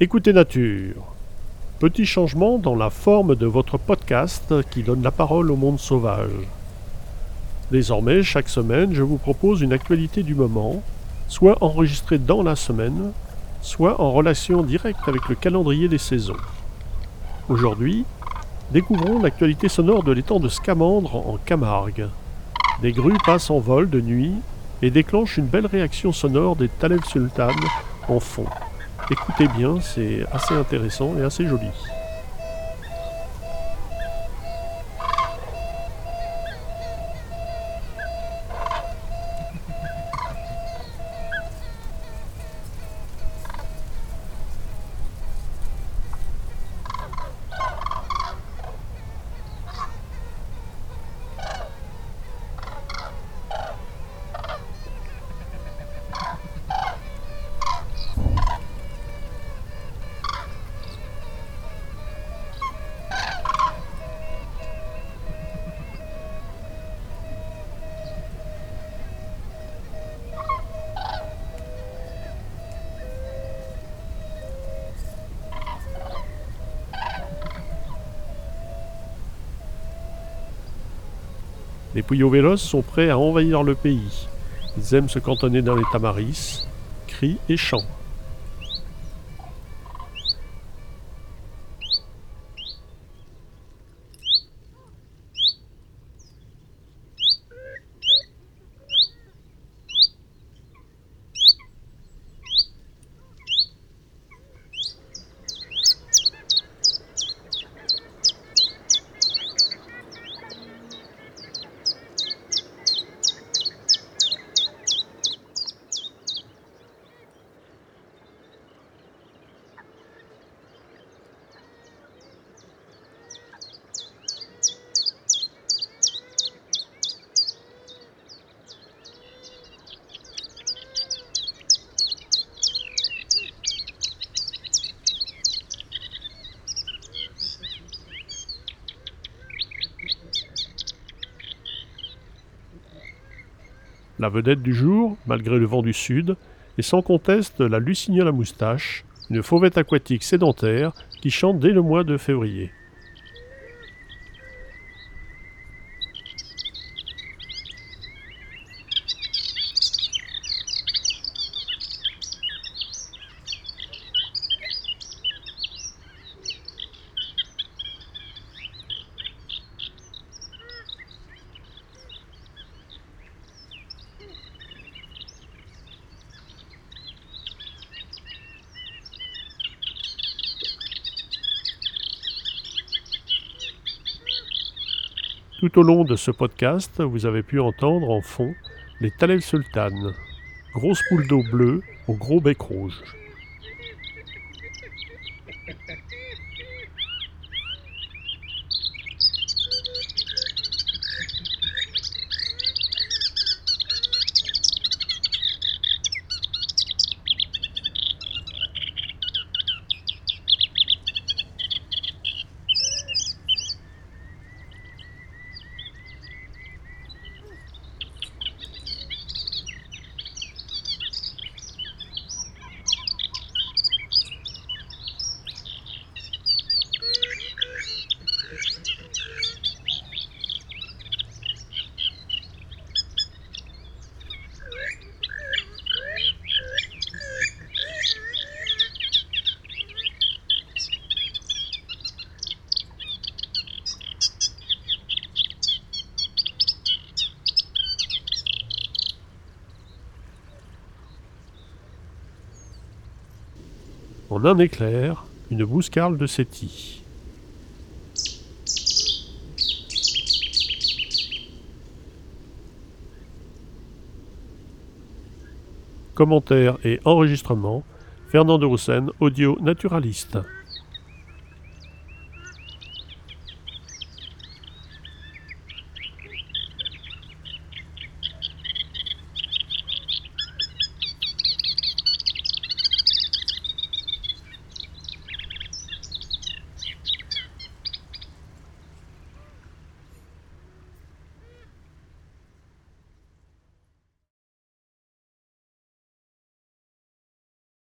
Écoutez Nature. Petit changement dans la forme de votre podcast qui donne la parole au monde sauvage. Désormais, chaque semaine, je vous propose une actualité du moment, soit enregistrée dans la semaine, soit en relation directe avec le calendrier des saisons. Aujourd'hui, découvrons l'actualité sonore de l'étang de Scamandre en Camargue. Des grues passent en vol de nuit et déclenchent une belle réaction sonore des Taleb Sultan en fond. Écoutez bien, c'est assez intéressant et assez joli. Les Puyo Vélos sont prêts à envahir le pays. Ils aiment se cantonner dans les tamaris, cris et chants. La vedette du jour, malgré le vent du sud, est sans conteste la lucignole à moustache, une fauvette aquatique sédentaire qui chante dès le mois de février. Tout au long de ce podcast, vous avez pu entendre en fond les Talel Sultan, grosses poules d'eau bleues au gros bec rouge. En un éclair, une bouscarle de Séti. Commentaires et enregistrements, Fernand de Roussen, audio naturaliste.